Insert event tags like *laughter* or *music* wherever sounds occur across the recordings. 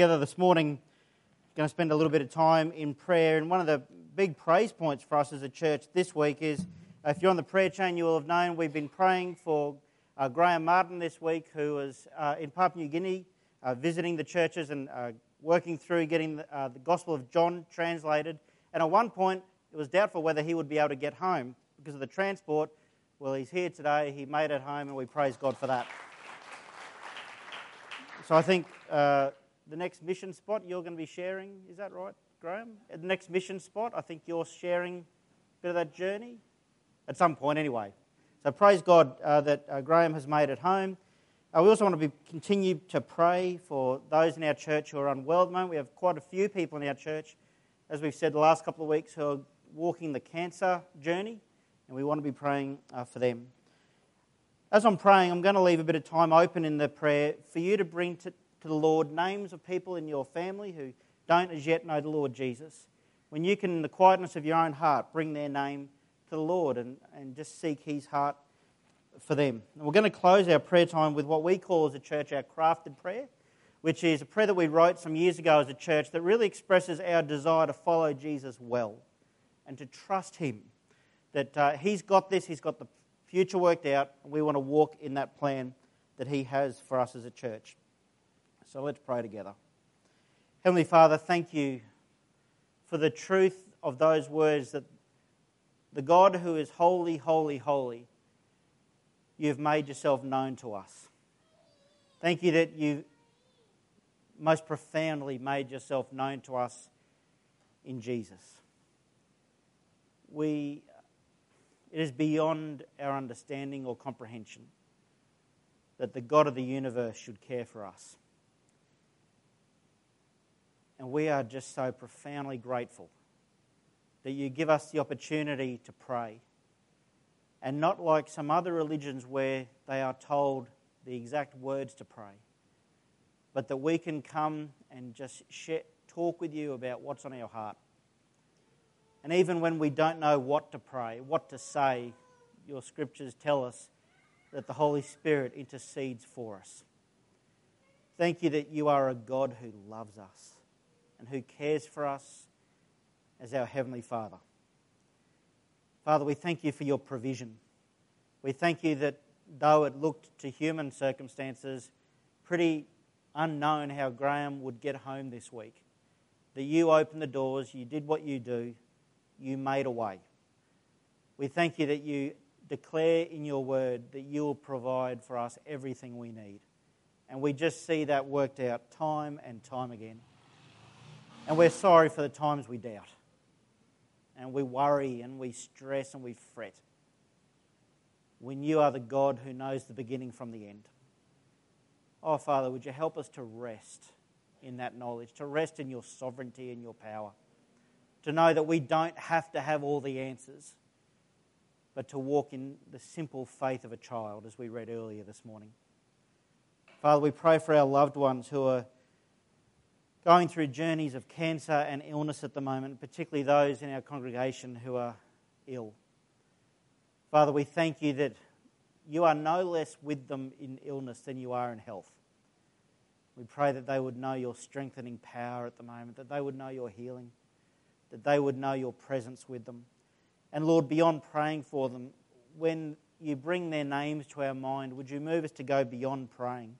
together this morning. Going to spend a little bit of time in prayer. And one of the big praise points for us as a church this week is if you're on the prayer chain, you will have known we've been praying for uh, Graham Martin this week, who was uh, in Papua New Guinea uh, visiting the churches and uh, working through getting the, uh, the Gospel of John translated. And at one point, it was doubtful whether he would be able to get home because of the transport. Well, he's here today. He made it home, and we praise God for that. So I think uh, the next mission spot you're going to be sharing. Is that right, Graham? At the next mission spot, I think you're sharing a bit of that journey at some point, anyway. So praise God uh, that uh, Graham has made it home. Uh, we also want to be, continue to pray for those in our church who are unwell at the moment. We have quite a few people in our church, as we've said the last couple of weeks, who are walking the cancer journey, and we want to be praying uh, for them. As I'm praying, I'm going to leave a bit of time open in the prayer for you to bring to, to the Lord names of people in your family who don't as yet know the Lord Jesus. When you can, in the quietness of your own heart, bring their name to the Lord and, and just seek His heart for them. And we're going to close our prayer time with what we call as a church our crafted prayer, which is a prayer that we wrote some years ago as a church that really expresses our desire to follow Jesus well and to trust Him. That uh, He's got this, He's got the future worked out, and we want to walk in that plan that He has for us as a church. So let's pray together. Heavenly Father, thank you for the truth of those words that the God who is holy, holy, holy, you've made yourself known to us. Thank you that you most profoundly made yourself known to us in Jesus. We, it is beyond our understanding or comprehension that the God of the universe should care for us. And we are just so profoundly grateful that you give us the opportunity to pray. And not like some other religions where they are told the exact words to pray, but that we can come and just share, talk with you about what's on our heart. And even when we don't know what to pray, what to say, your scriptures tell us that the Holy Spirit intercedes for us. Thank you that you are a God who loves us and who cares for us as our Heavenly Father. Father, we thank you for your provision. We thank you that though it looked to human circumstances pretty unknown how Graham would get home this week, that you opened the doors, you did what you do, you made a way. We thank you that you declare in your word that you will provide for us everything we need. And we just see that worked out time and time again. And we're sorry for the times we doubt. And we worry and we stress and we fret. When you are the God who knows the beginning from the end. Oh, Father, would you help us to rest in that knowledge, to rest in your sovereignty and your power, to know that we don't have to have all the answers, but to walk in the simple faith of a child, as we read earlier this morning. Father, we pray for our loved ones who are going through journeys of cancer and illness at the moment, particularly those in our congregation who are ill. Father, we thank you that you are no less with them in illness than you are in health. We pray that they would know your strengthening power at the moment, that they would know your healing, that they would know your presence with them. And Lord, beyond praying for them, when you bring their names to our mind, would you move us to go beyond praying?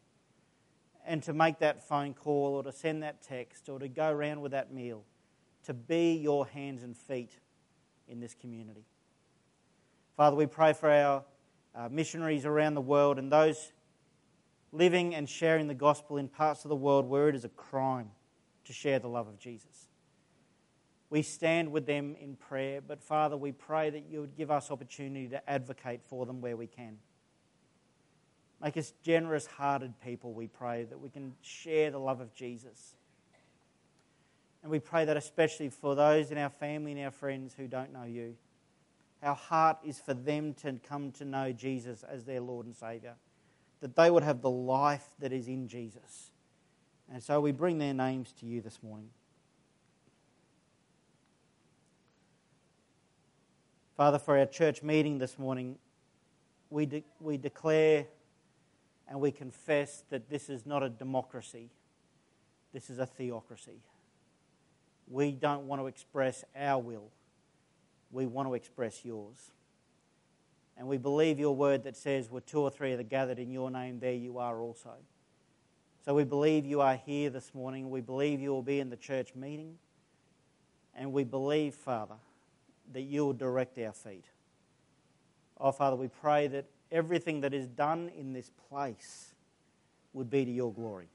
And to make that phone call or to send that text or to go around with that meal, to be your hands and feet in this community. Father, we pray for our uh, missionaries around the world and those living and sharing the gospel in parts of the world where it is a crime to share the love of Jesus. We stand with them in prayer, but Father, we pray that you would give us opportunity to advocate for them where we can. Make us generous hearted people, we pray, that we can share the love of Jesus. And we pray that especially for those in our family and our friends who don't know you. Our heart is for them to come to know Jesus as their Lord and Saviour, that they would have the life that is in Jesus. And so we bring their names to you this morning. Father, for our church meeting this morning, we, de- we declare and we confess that this is not a democracy, this is a theocracy. We don't want to express our will, we want to express yours. And we believe your word that says, where two or three are gathered in your name, there you are also. So we believe you are here this morning. We believe you will be in the church meeting. And we believe, Father, that you will direct our feet. Oh, Father, we pray that everything that is done in this place would be to your glory.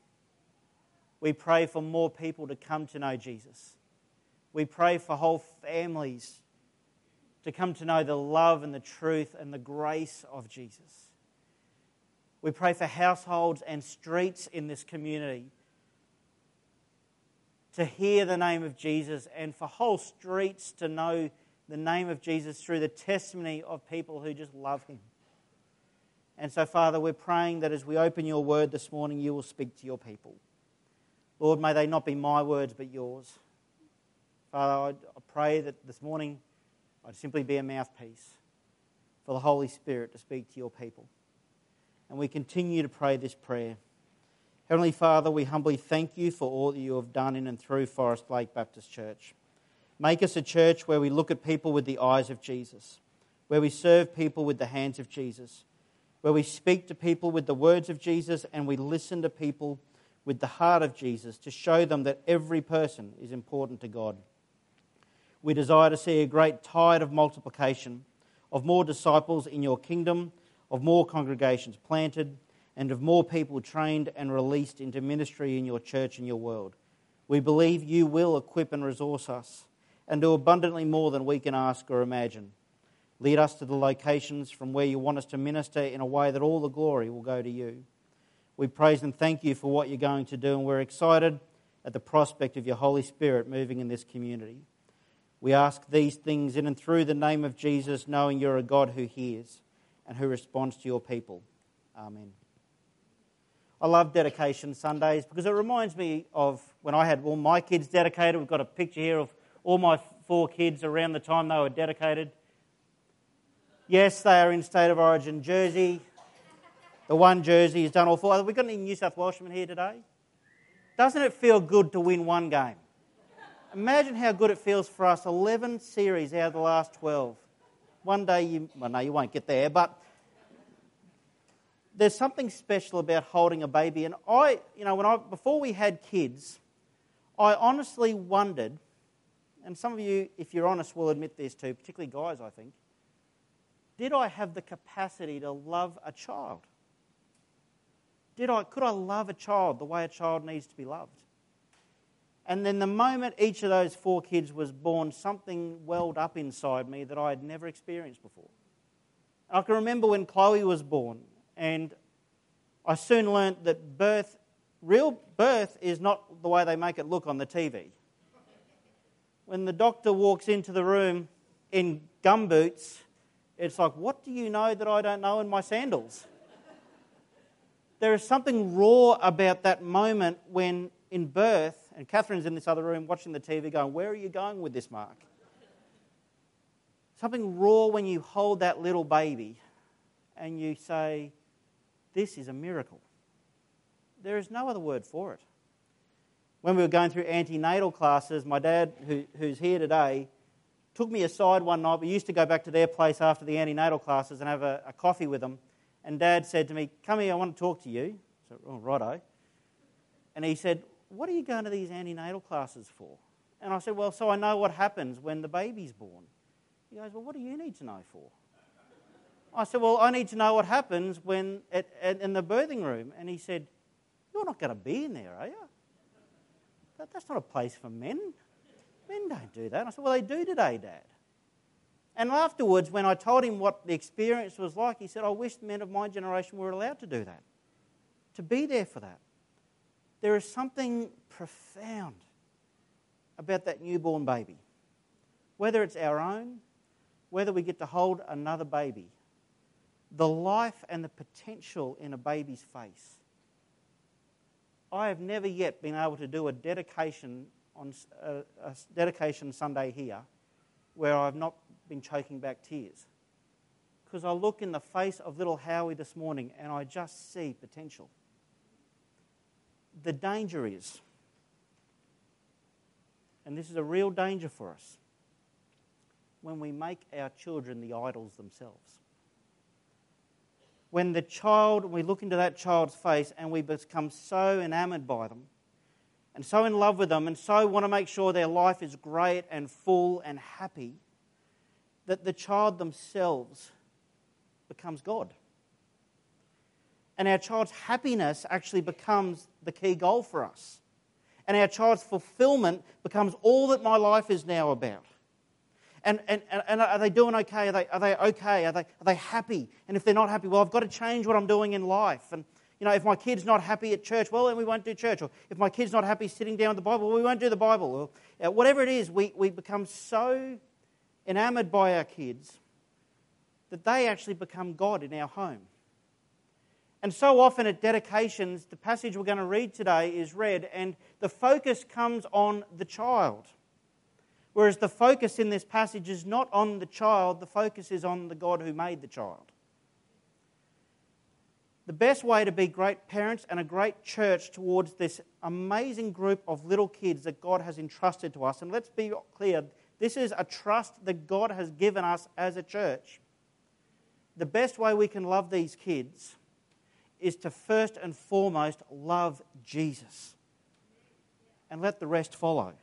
We pray for more people to come to know Jesus. We pray for whole families to come to know the love and the truth and the grace of Jesus. We pray for households and streets in this community to hear the name of Jesus and for whole streets to know the name of Jesus through the testimony of people who just love him. And so, Father, we're praying that as we open your word this morning, you will speak to your people. Lord, may they not be my words, but yours. Father, I pray that this morning I'd simply be a mouthpiece for the Holy Spirit to speak to your people. And we continue to pray this prayer. Heavenly Father, we humbly thank you for all that you have done in and through Forest Lake Baptist Church. Make us a church where we look at people with the eyes of Jesus, where we serve people with the hands of Jesus, where we speak to people with the words of Jesus, and we listen to people with the heart of Jesus to show them that every person is important to God. We desire to see a great tide of multiplication, of more disciples in your kingdom, of more congregations planted, and of more people trained and released into ministry in your church and your world. We believe you will equip and resource us and do abundantly more than we can ask or imagine. Lead us to the locations from where you want us to minister in a way that all the glory will go to you. We praise and thank you for what you're going to do, and we're excited at the prospect of your Holy Spirit moving in this community. We ask these things in and through the name of Jesus, knowing you're a God who hears and who responds to your people. Amen. I love dedication Sundays because it reminds me of when I had all my kids dedicated. We've got a picture here of all my four kids around the time they were dedicated. Yes, they are in state of origin jersey. The one jersey is done all four. Have we got any New South Welshmen here today? Doesn't it feel good to win one game? Imagine how good it feels for us 11 series out of the last 12. One day you, well, no, you won't get there, but there's something special about holding a baby. And I, you know, when I, before we had kids, I honestly wondered, and some of you, if you're honest, will admit this too, particularly guys, I think, did I have the capacity to love a child? Did I, could I love a child the way a child needs to be loved? And then the moment each of those four kids was born, something welled up inside me that I had never experienced before. I can remember when Chloe was born, and I soon learnt that birth, real birth, is not the way they make it look on the TV. When the doctor walks into the room in gumboots, it's like, what do you know that I don't know in my sandals? there is something raw about that moment when in birth and Catherine's in this other room watching the TV going, Where are you going with this, Mark? Something raw when you hold that little baby and you say, This is a miracle. There is no other word for it. When we were going through antenatal classes, my dad, who, who's here today, took me aside one night. We used to go back to their place after the antenatal classes and have a, a coffee with them. And dad said to me, Come here, I want to talk to you. So, oh, righto. And he said, what are you going to these antenatal classes for? And I said, Well, so I know what happens when the baby's born. He goes, Well, what do you need to know for? I said, Well, I need to know what happens when at, at, in the birthing room. And he said, You're not going to be in there, are you? That, that's not a place for men. Men don't do that. And I said, Well, they do today, Dad. And afterwards, when I told him what the experience was like, he said, I wish men of my generation were allowed to do that, to be there for that. There is something profound about that newborn baby. Whether it's our own, whether we get to hold another baby, the life and the potential in a baby's face. I have never yet been able to do a dedication on a, a dedication Sunday here where I've not been choking back tears. Because I look in the face of little Howie this morning and I just see potential the danger is and this is a real danger for us, when we make our children the idols themselves. When the child, we look into that child's face and we become so enamored by them and so in love with them and so want to make sure their life is great and full and happy that the child themselves becomes God. And our child's happiness actually becomes the key goal for us. And our child's fulfillment becomes all that my life is now about. And, and, and are they doing okay? Are they, are they okay? Are they, are they happy? And if they're not happy, well, I've got to change what I'm doing in life. And, you know, if my kid's not happy at church, well, then we won't do church. Or if my kid's not happy sitting down with the Bible, well, we won't do the Bible. Or uh, whatever it is, we, we become so enamored by our kids that they actually become God in our home. And so often at dedications, the passage we're going to read today is read, and the focus comes on the child. Whereas the focus in this passage is not on the child, the focus is on the God who made the child. The best way to be great parents and a great church towards this amazing group of little kids that God has entrusted to us, and let's be clear, this is a trust that God has given us as a church. The best way we can love these kids is to first and foremost love Jesus and let the rest follow.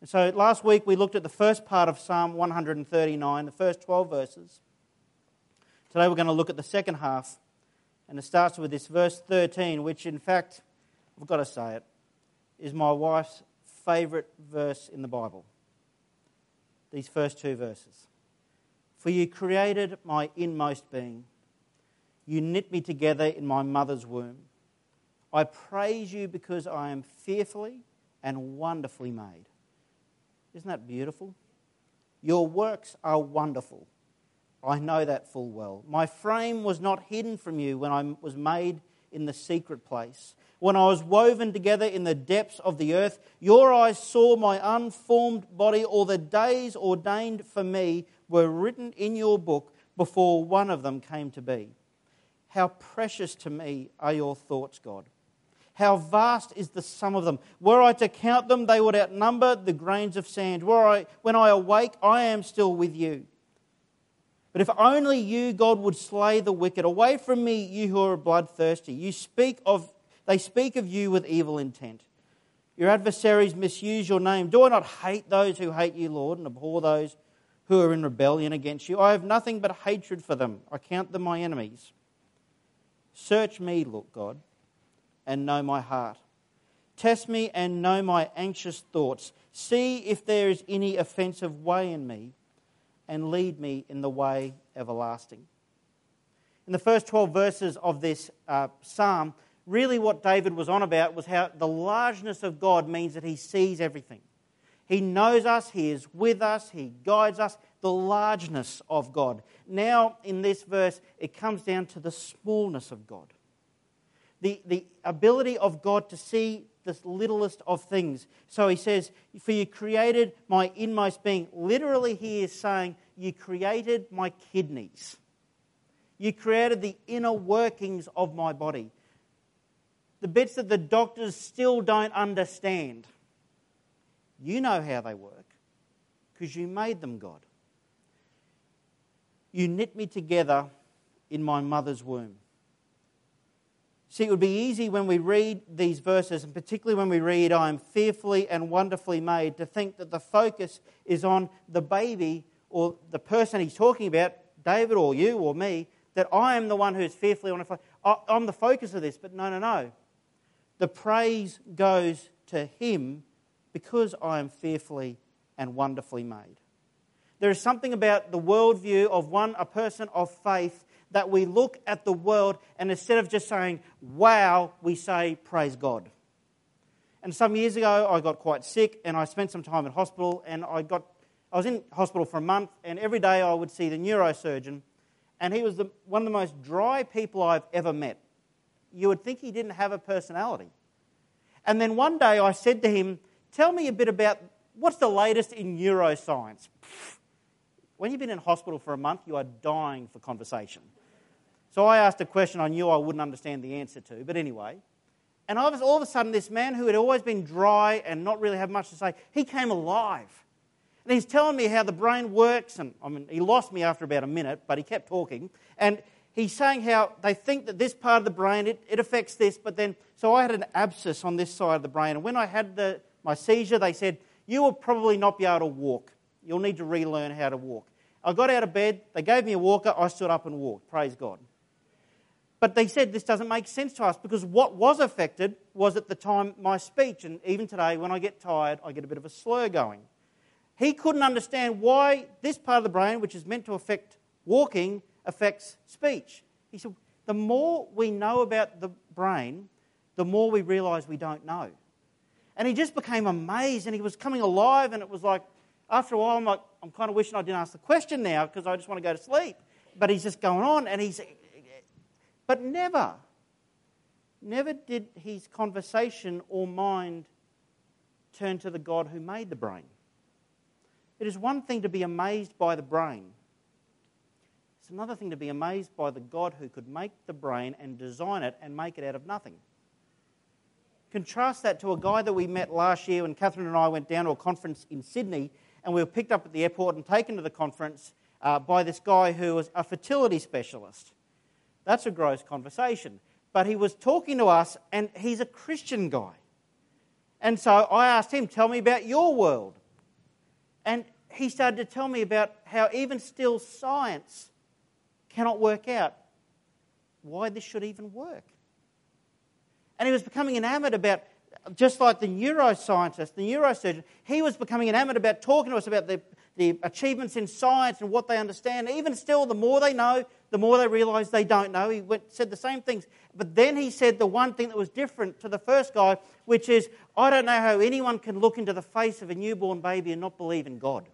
And so last week we looked at the first part of Psalm 139, the first 12 verses. Today we're going to look at the second half, and it starts with this verse 13, which in fact, I've got to say it, is my wife's favourite verse in the Bible these first two verses. For you created my inmost being, you knit me together in my mother's womb. I praise you because I am fearfully and wonderfully made. Isn't that beautiful? Your works are wonderful. I know that full well. My frame was not hidden from you when I was made in the secret place. When I was woven together in the depths of the earth, your eyes saw my unformed body. All the days ordained for me were written in your book before one of them came to be. How precious to me are your thoughts, God. How vast is the sum of them. Were I to count them, they would outnumber the grains of sand. I, when I awake, I am still with you. But if only you, God, would slay the wicked. Away from me, you who are bloodthirsty. You speak of, they speak of you with evil intent. Your adversaries misuse your name. Do I not hate those who hate you, Lord, and abhor those who are in rebellion against you? I have nothing but hatred for them. I count them my enemies. Search me, look, God, and know my heart. Test me and know my anxious thoughts. See if there is any offensive way in me and lead me in the way everlasting. In the first 12 verses of this uh, psalm, really what David was on about was how the largeness of God means that he sees everything. He knows us, he is with us, he guides us, the largeness of God. Now, in this verse, it comes down to the smallness of God. The, the ability of God to see the littlest of things. So he says, For you created my inmost being. Literally, he is saying, You created my kidneys. You created the inner workings of my body. The bits that the doctors still don't understand. You know how they work because you made them, God. You knit me together in my mother's womb. See, it would be easy when we read these verses, and particularly when we read, I am fearfully and wonderfully made, to think that the focus is on the baby or the person he's talking about, David or you or me, that I am the one who's fearfully wonderfully. I'm the focus of this, but no, no, no. The praise goes to him because I am fearfully and wonderfully made. There is something about the worldview of one, a person of faith, that we look at the world and instead of just saying, wow, we say, praise God. And some years ago, I got quite sick and I spent some time in hospital and I got, I was in hospital for a month and every day I would see the neurosurgeon and he was the, one of the most dry people I've ever met. You would think he didn't have a personality. And then one day I said to him, tell me a bit about what's the latest in neuroscience? *laughs* When you've been in hospital for a month, you are dying for conversation. So I asked a question I knew I wouldn't understand the answer to, but anyway. And all of a sudden, this man who had always been dry and not really had much to say, he came alive. And he's telling me how the brain works. And I mean, he lost me after about a minute, but he kept talking. And he's saying how they think that this part of the brain, it, it affects this. But then, so I had an abscess on this side of the brain. And when I had the, my seizure, they said, You will probably not be able to walk. You'll need to relearn how to walk. I got out of bed. They gave me a walker. I stood up and walked. Praise God. But they said this doesn't make sense to us because what was affected was at the time my speech. And even today, when I get tired, I get a bit of a slur going. He couldn't understand why this part of the brain, which is meant to affect walking, affects speech. He said, the more we know about the brain, the more we realize we don't know. And he just became amazed and he was coming alive, and it was like, after a while, I'm like, I'm kind of wishing I didn't ask the question now because I just want to go to sleep. But he's just going on, and he's but never, never did his conversation or mind turn to the God who made the brain. It is one thing to be amazed by the brain, it's another thing to be amazed by the God who could make the brain and design it and make it out of nothing. Contrast that to a guy that we met last year when Catherine and I went down to a conference in Sydney and we were picked up at the airport and taken to the conference uh, by this guy who was a fertility specialist. That's a gross conversation. But he was talking to us, and he's a Christian guy. And so I asked him, Tell me about your world. And he started to tell me about how even still science cannot work out why this should even work. And he was becoming enamored about, just like the neuroscientist, the neurosurgeon, he was becoming enamored about talking to us about the, the achievements in science and what they understand. Even still, the more they know, the more they realize they don't know. He went, said the same things. But then he said the one thing that was different to the first guy, which is, I don't know how anyone can look into the face of a newborn baby and not believe in God.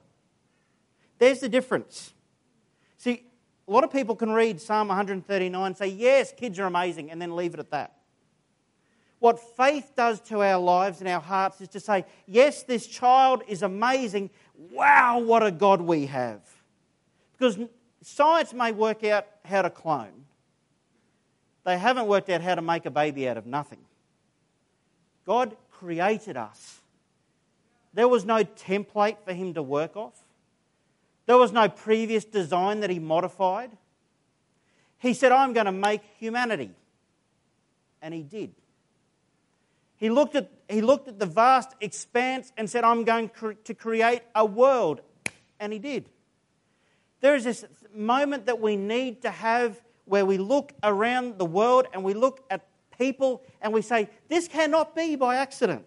There's the difference. See, a lot of people can read Psalm 139 and say, Yes, kids are amazing, and then leave it at that. What faith does to our lives and our hearts is to say, Yes, this child is amazing. Wow, what a God we have. Because Science may work out how to clone, they haven't worked out how to make a baby out of nothing. God created us. There was no template for him to work off. There was no previous design that he modified. He said, I'm going to make humanity. And he did. He looked at, he looked at the vast expanse and said, I'm going to create a world. And he did. There is this moment that we need to have where we look around the world and we look at people and we say, This cannot be by accident.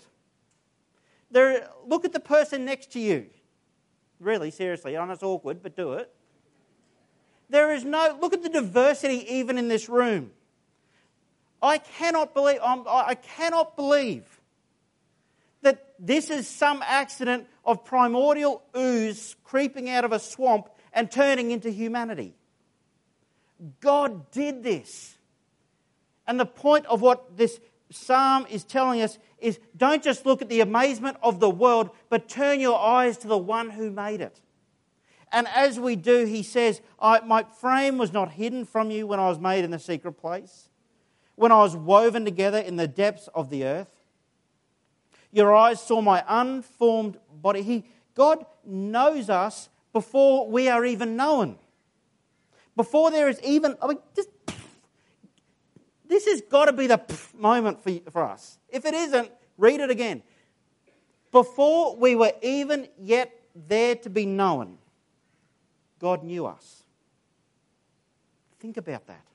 There, look at the person next to you. Really, seriously, I know it's awkward, but do it. There is no, look at the diversity even in this room. I cannot believe, um, I cannot believe that this is some accident of primordial ooze creeping out of a swamp and turning into humanity. God did this. And the point of what this psalm is telling us is don't just look at the amazement of the world, but turn your eyes to the one who made it. And as we do, he says, My frame was not hidden from you when I was made in the secret place, when I was woven together in the depths of the earth. Your eyes saw my unformed body. He, God knows us before we are even known. Before there is even, I mean, just, this has got to be the moment for, for us. If it isn't, read it again. Before we were even yet there to be known, God knew us. Think about that.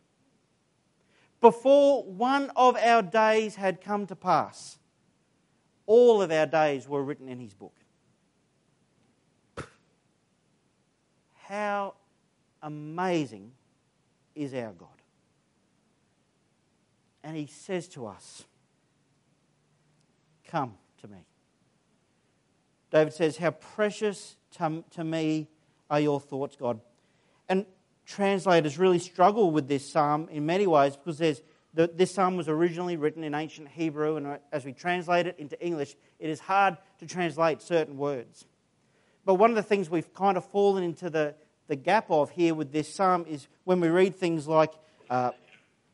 Before one of our days had come to pass, all of our days were written in His book. How amazing is our God? And He says to us, Come to me. David says, How precious to, to me are your thoughts, God. And translators really struggle with this psalm in many ways because there's, the, this psalm was originally written in ancient Hebrew, and as we translate it into English, it is hard to translate certain words. But one of the things we've kind of fallen into the, the gap of here with this psalm is when we read things like, uh,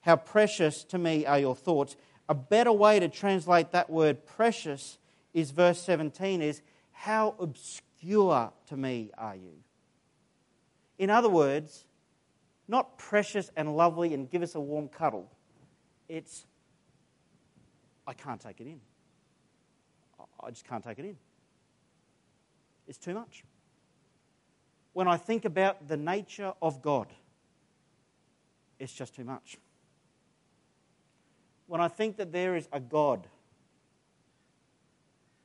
How precious to me are your thoughts. a better way to translate that word precious is verse 17 is how obscure to me are you? In other words, not precious and lovely and give us a warm cuddle. It's, I can't take it in. I just can't take it in. It's too much. When I think about the nature of God, it's just too much. When I think that there is a God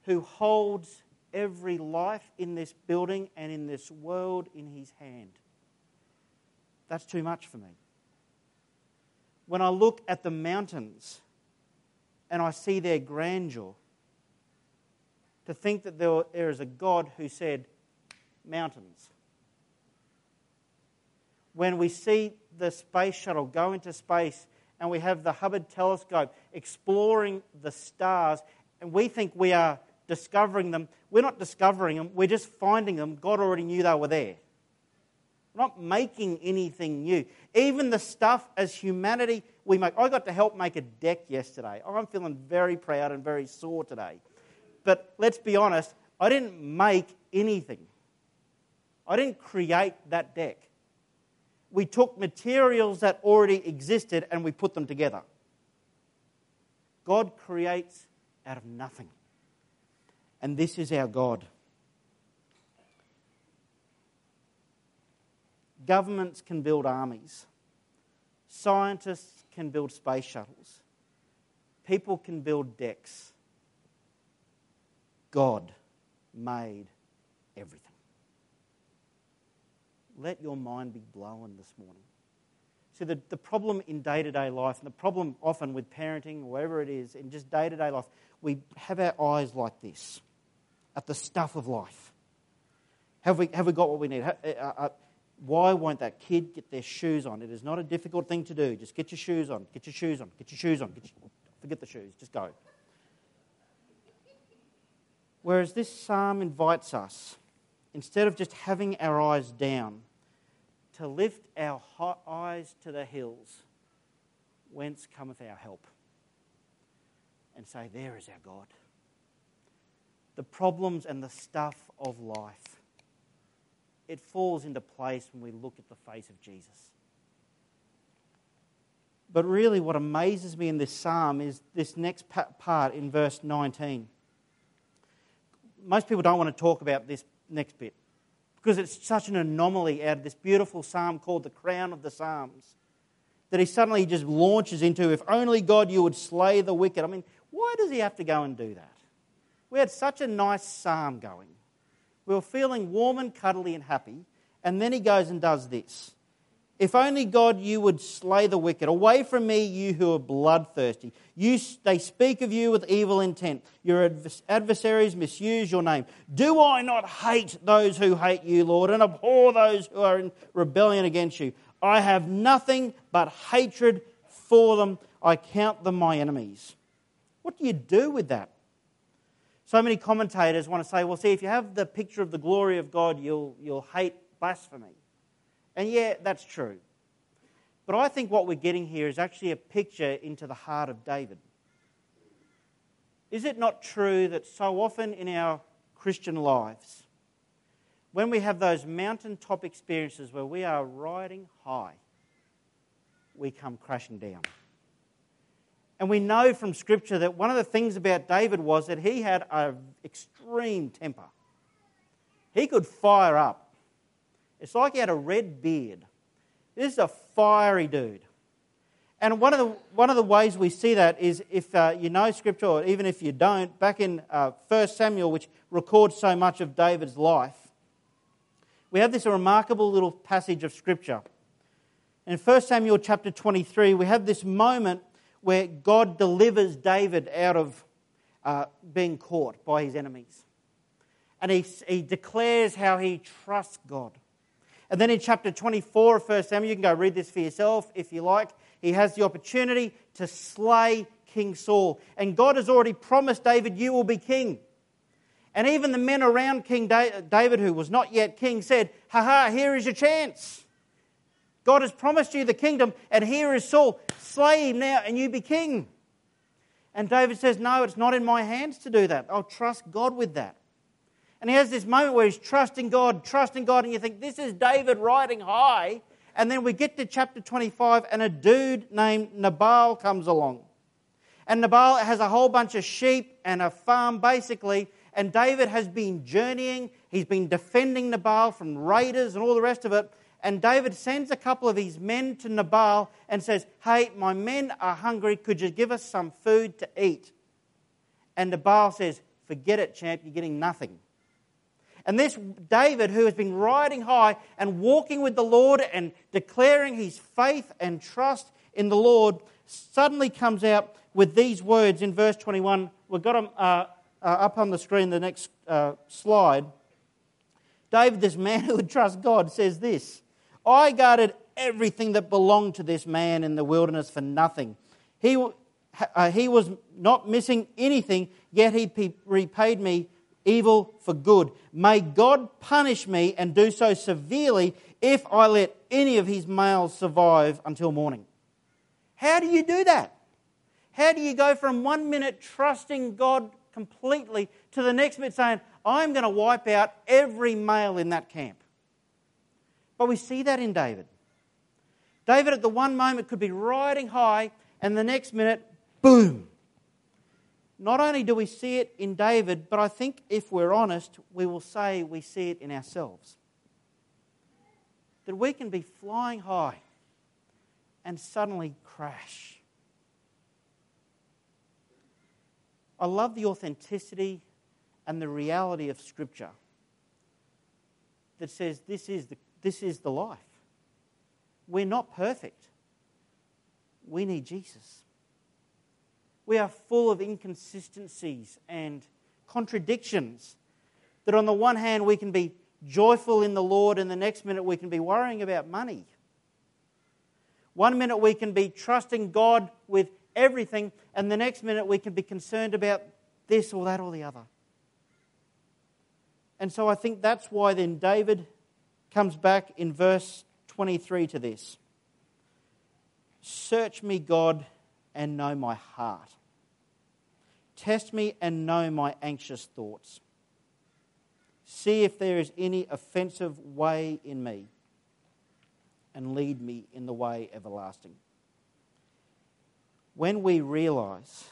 who holds every life in this building and in this world in his hand, that's too much for me. When I look at the mountains and I see their grandeur, to think that there, there is a God who said, mountains. When we see the space shuttle go into space and we have the Hubble telescope exploring the stars, and we think we are discovering them, we're not discovering them, we're just finding them. God already knew they were there. We're not making anything new. Even the stuff as humanity we make. I got to help make a deck yesterday. I'm feeling very proud and very sore today but let's be honest, I didn't make anything. I didn't create that deck. We took materials that already existed and we put them together. God creates out of nothing. And this is our God. Governments can build armies. Scientists can build space shuttles. People can build decks. God made everything. Let your mind be blown this morning. See, the, the problem in day to day life, and the problem often with parenting, wherever it is, in just day to day life, we have our eyes like this at the stuff of life. Have we, have we got what we need? Uh, uh, uh, why won't that kid get their shoes on? It is not a difficult thing to do. Just get your shoes on, get your shoes on, get your shoes on. Your, forget the shoes, just go. Whereas this psalm invites us, instead of just having our eyes down, to lift our eyes to the hills, whence cometh our help, and say, There is our God. The problems and the stuff of life, it falls into place when we look at the face of Jesus. But really, what amazes me in this psalm is this next part in verse 19 most people don't want to talk about this next bit because it's such an anomaly out of this beautiful psalm called the Crown of the Psalms that he suddenly just launches into if only God you would slay the wicked. I mean, why does he have to go and do that? We had such a nice psalm going. We were feeling warm and cuddly and happy, and then he goes and does this. If only God you would slay the wicked. Away from me, you who are bloodthirsty. You, they speak of you with evil intent. Your adversaries misuse your name. Do I not hate those who hate you, Lord, and abhor those who are in rebellion against you? I have nothing but hatred for them. I count them my enemies. What do you do with that? So many commentators want to say, well, see, if you have the picture of the glory of God, you'll, you'll hate blasphemy. And yeah, that's true. But I think what we're getting here is actually a picture into the heart of David. Is it not true that so often in our Christian lives, when we have those mountaintop experiences where we are riding high, we come crashing down? And we know from Scripture that one of the things about David was that he had an extreme temper. He could fire up it's like he had a red beard. This is a fiery dude. And one of the, one of the ways we see that is if uh, you know Scripture, or even if you don't, back in uh, 1 Samuel, which records so much of David's life, we have this remarkable little passage of Scripture. In 1 Samuel chapter 23, we have this moment where God delivers David out of uh, being caught by his enemies. And he, he declares how he trusts God. And then in chapter 24 of 1 Samuel, you can go read this for yourself if you like. He has the opportunity to slay King Saul. And God has already promised David, You will be king. And even the men around King David, who was not yet king, said, Ha ha, here is your chance. God has promised you the kingdom, and here is Saul. Slay him now, and you be king. And David says, No, it's not in my hands to do that. I'll trust God with that. And he has this moment where he's trusting God, trusting God, and you think, This is David riding high. And then we get to chapter 25, and a dude named Nabal comes along. And Nabal has a whole bunch of sheep and a farm, basically. And David has been journeying. He's been defending Nabal from raiders and all the rest of it. And David sends a couple of his men to Nabal and says, Hey, my men are hungry. Could you give us some food to eat? And Nabal says, Forget it, champ. You're getting nothing. And this David, who has been riding high and walking with the Lord and declaring his faith and trust in the Lord, suddenly comes out with these words in verse 21. We've got them uh, uh, up on the screen, the next uh, slide. David, this man *laughs* who would trust God, says this I guarded everything that belonged to this man in the wilderness for nothing. He, uh, he was not missing anything, yet he repaid me evil for good. May God punish me and do so severely if I let any of his males survive until morning. How do you do that? How do you go from one minute trusting God completely to the next minute saying, I'm going to wipe out every male in that camp? But we see that in David. David, at the one moment, could be riding high, and the next minute, boom. Not only do we see it in David, but I think if we're honest, we will say we see it in ourselves. That we can be flying high and suddenly crash. I love the authenticity and the reality of Scripture that says this is the this is the life. We're not perfect. We need Jesus. We are full of inconsistencies and contradictions. That on the one hand, we can be joyful in the Lord, and the next minute, we can be worrying about money. One minute, we can be trusting God with everything, and the next minute, we can be concerned about this or that or the other. And so I think that's why then David comes back in verse 23 to this Search me, God, and know my heart. Test me and know my anxious thoughts. See if there is any offensive way in me, and lead me in the way everlasting. When we realize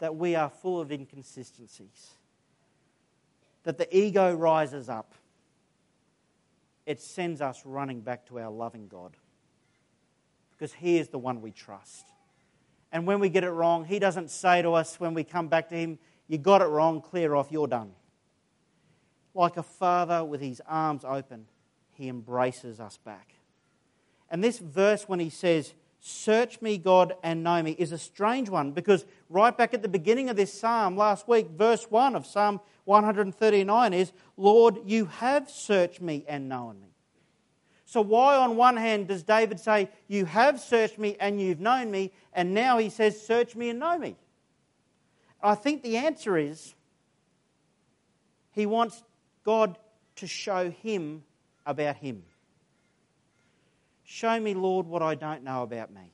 that we are full of inconsistencies, that the ego rises up, it sends us running back to our loving God. Because He is the one we trust. And when we get it wrong, He doesn't say to us when we come back to Him, You got it wrong, clear off, you're done. Like a father with his arms open, He embraces us back. And this verse, when He says, Search me, God, and know me, is a strange one because right back at the beginning of this psalm last week, verse 1 of Psalm 139 is, Lord, you have searched me and known me. So, why on one hand does David say, You have searched me and you've known me, and now he says, Search me and know me? I think the answer is he wants God to show him about him. Show me, Lord, what I don't know about me.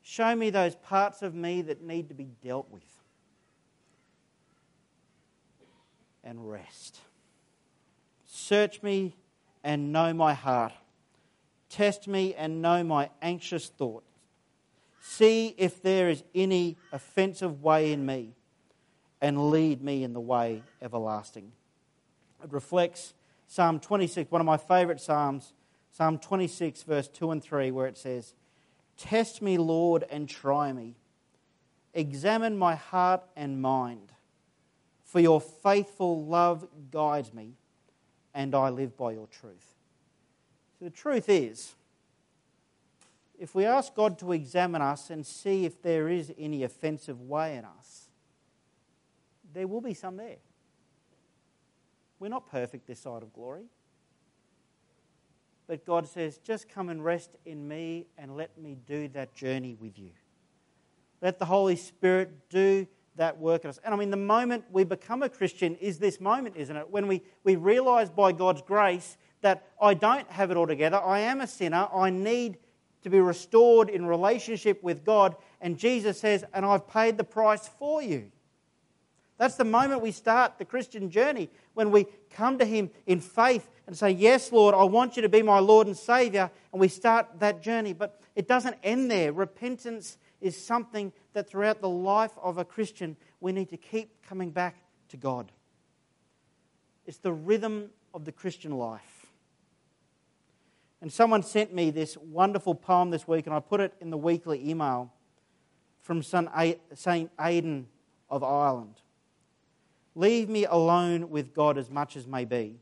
Show me those parts of me that need to be dealt with. And rest. Search me and know my heart. Test me and know my anxious thoughts. See if there is any offensive way in me and lead me in the way everlasting. It reflects Psalm 26, one of my favourite Psalms Psalm 26, verse 2 and 3, where it says, Test me, Lord, and try me. Examine my heart and mind. For your faithful love guides me, and I live by your truth. So the truth is, if we ask God to examine us and see if there is any offensive way in us, there will be some there. We're not perfect this side of glory. But God says, just come and rest in me and let me do that journey with you. Let the Holy Spirit do that work in us. And I mean, the moment we become a Christian is this moment, isn't it? When we, we realize by God's grace that I don't have it all together, I am a sinner, I need to be restored in relationship with God, And Jesus says, And I've paid the price for you. That's the moment we start the Christian journey, when we come to Him in faith and say, Yes, Lord, I want you to be my Lord and Savior. And we start that journey. But it doesn't end there. Repentance is something that throughout the life of a Christian, we need to keep coming back to God. It's the rhythm of the Christian life. And someone sent me this wonderful poem this week, and I put it in the weekly email from St. Aidan of Ireland. Leave me alone with God as much as may be.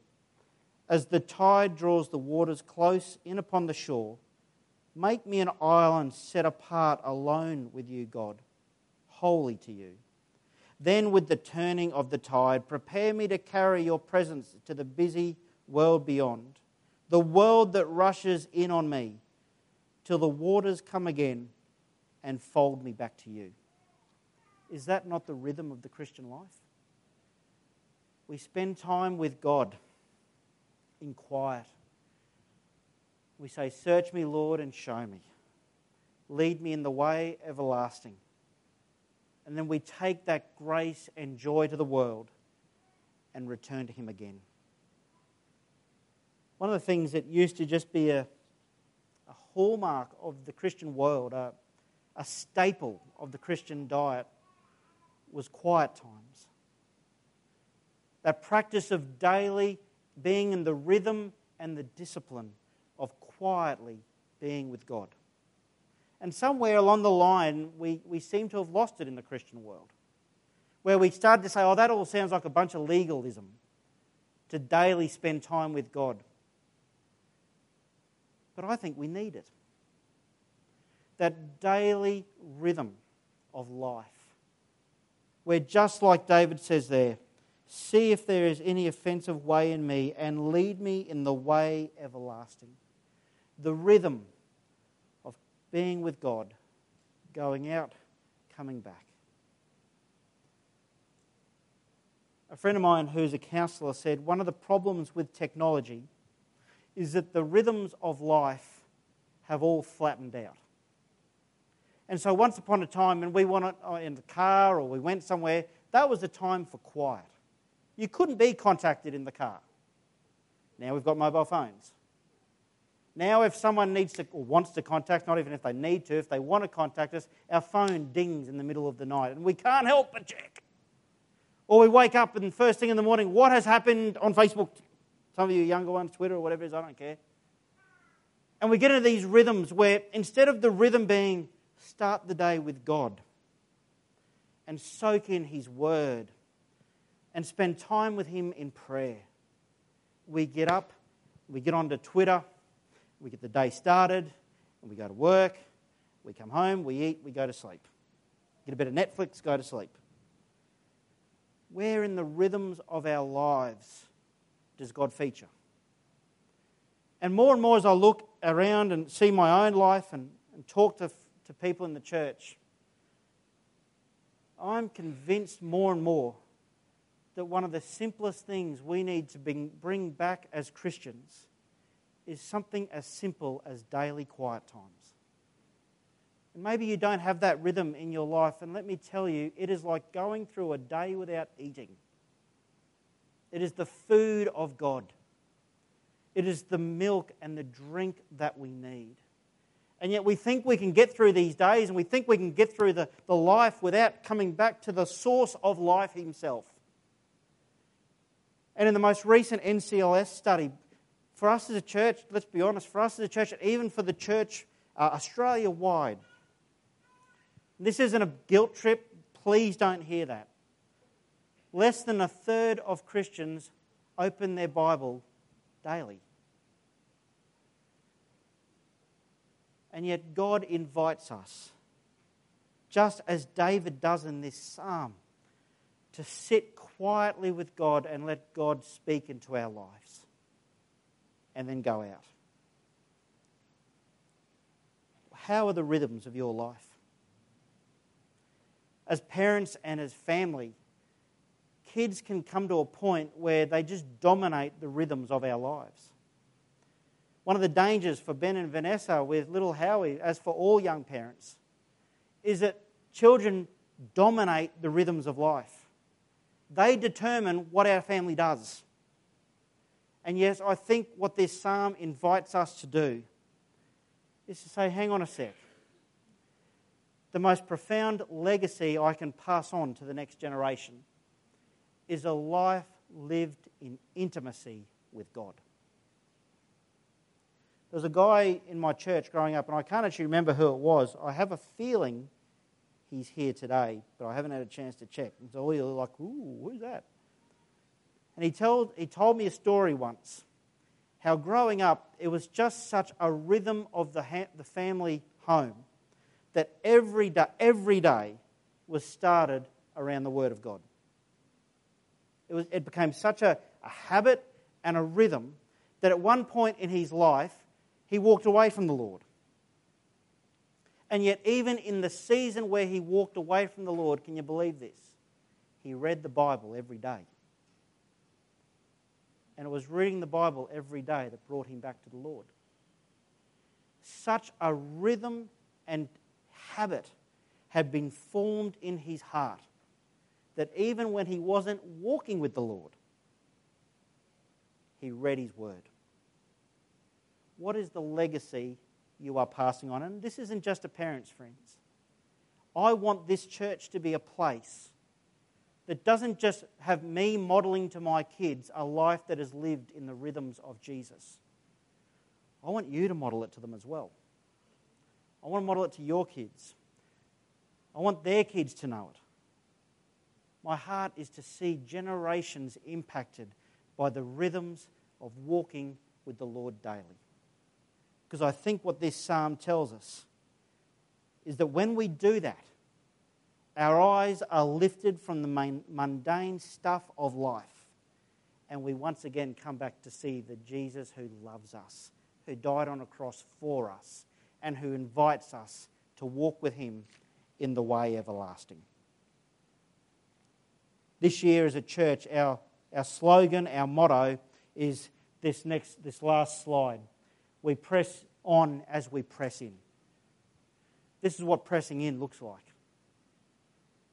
As the tide draws the waters close in upon the shore, make me an island set apart alone with you, God, holy to you. Then, with the turning of the tide, prepare me to carry your presence to the busy world beyond, the world that rushes in on me, till the waters come again and fold me back to you. Is that not the rhythm of the Christian life? We spend time with God in quiet. We say, Search me, Lord, and show me. Lead me in the way everlasting. And then we take that grace and joy to the world and return to Him again. One of the things that used to just be a, a hallmark of the Christian world, a, a staple of the Christian diet, was quiet times. That practice of daily being in the rhythm and the discipline of quietly being with God. And somewhere along the line, we, we seem to have lost it in the Christian world, where we started to say, oh, that all sounds like a bunch of legalism to daily spend time with God. But I think we need it. That daily rhythm of life, where just like David says there, see if there is any offensive way in me and lead me in the way everlasting. The rhythm of being with God, going out, coming back. A friend of mine who's a counselor said one of the problems with technology is that the rhythms of life have all flattened out. And so, once upon a time, when we went in the car or we went somewhere, that was the time for quiet. You couldn't be contacted in the car. Now we've got mobile phones. Now, if someone needs to or wants to contact, not even if they need to, if they want to contact us, our phone dings in the middle of the night and we can't help but check. Or we wake up and first thing in the morning, what has happened on Facebook? Some of you younger ones, Twitter or whatever it is, I don't care. And we get into these rhythms where instead of the rhythm being start the day with God and soak in His Word and spend time with Him in prayer, we get up, we get onto Twitter we get the day started, and we go to work, we come home, we eat, we go to sleep. Get a bit of Netflix, go to sleep. Where in the rhythms of our lives does God feature? And more and more as I look around and see my own life and, and talk to, to people in the church, I'm convinced more and more that one of the simplest things we need to bring, bring back as Christians is something as simple as daily quiet times. And maybe you don't have that rhythm in your life, and let me tell you, it is like going through a day without eating. It is the food of God, it is the milk and the drink that we need. And yet we think we can get through these days and we think we can get through the, the life without coming back to the source of life Himself. And in the most recent NCLS study, for us as a church, let's be honest, for us as a church, even for the church uh, Australia wide, this isn't a guilt trip. Please don't hear that. Less than a third of Christians open their Bible daily. And yet, God invites us, just as David does in this psalm, to sit quietly with God and let God speak into our lives and then go out. How are the rhythms of your life? As parents and as family, kids can come to a point where they just dominate the rhythms of our lives. One of the dangers for Ben and Vanessa with little Howie, as for all young parents, is that children dominate the rhythms of life. They determine what our family does. And yes, I think what this psalm invites us to do is to say, hang on a sec. The most profound legacy I can pass on to the next generation is a life lived in intimacy with God. There was a guy in my church growing up, and I can't actually remember who it was. I have a feeling he's here today, but I haven't had a chance to check. And so all you're like, ooh, who's that? And he told, he told me a story once how growing up, it was just such a rhythm of the, ha- the family home that every day, every day was started around the Word of God. It, was, it became such a, a habit and a rhythm that at one point in his life, he walked away from the Lord. And yet, even in the season where he walked away from the Lord, can you believe this? He read the Bible every day. And it was reading the Bible every day that brought him back to the Lord. Such a rhythm and habit had been formed in his heart that even when he wasn't walking with the Lord, he read his word. What is the legacy you are passing on? And this isn't just a parent's friends. I want this church to be a place that doesn't just have me modeling to my kids a life that is lived in the rhythms of Jesus. I want you to model it to them as well. I want to model it to your kids. I want their kids to know it. My heart is to see generations impacted by the rhythms of walking with the Lord daily. Because I think what this psalm tells us is that when we do that, our eyes are lifted from the mundane stuff of life, and we once again come back to see the Jesus who loves us, who died on a cross for us, and who invites us to walk with him in the way everlasting. This year, as a church, our, our slogan, our motto is this next, this last slide. We press on as we press in. This is what pressing in looks like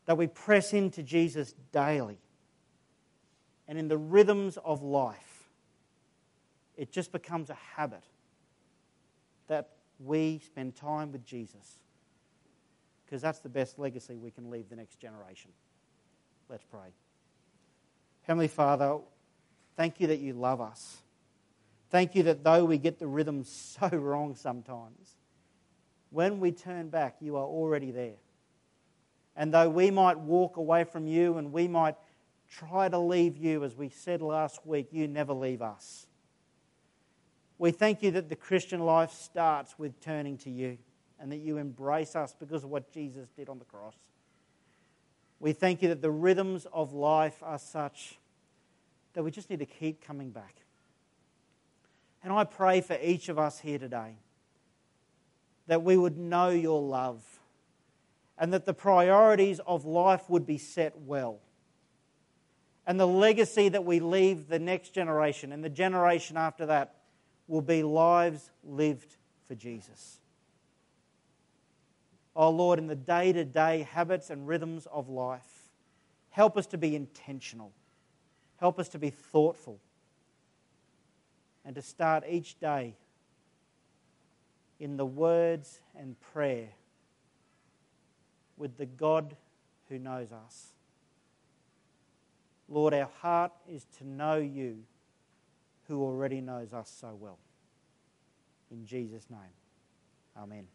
that we press into Jesus daily. And in the rhythms of life, it just becomes a habit that we spend time with Jesus. Because that's the best legacy we can leave the next generation. Let's pray. Heavenly Father, thank you that you love us. Thank you that though we get the rhythm *laughs* so wrong sometimes, when we turn back, you are already there. And though we might walk away from you and we might try to leave you, as we said last week, you never leave us. We thank you that the Christian life starts with turning to you and that you embrace us because of what Jesus did on the cross. We thank you that the rhythms of life are such that we just need to keep coming back. And I pray for each of us here today that we would know your love and that the priorities of life would be set well. And the legacy that we leave the next generation and the generation after that will be lives lived for Jesus. Oh Lord, in the day to day habits and rhythms of life, help us to be intentional. Help us to be thoughtful. And to start each day in the words and prayer with the God who knows us. Lord, our heart is to know you who already knows us so well. In Jesus' name, amen.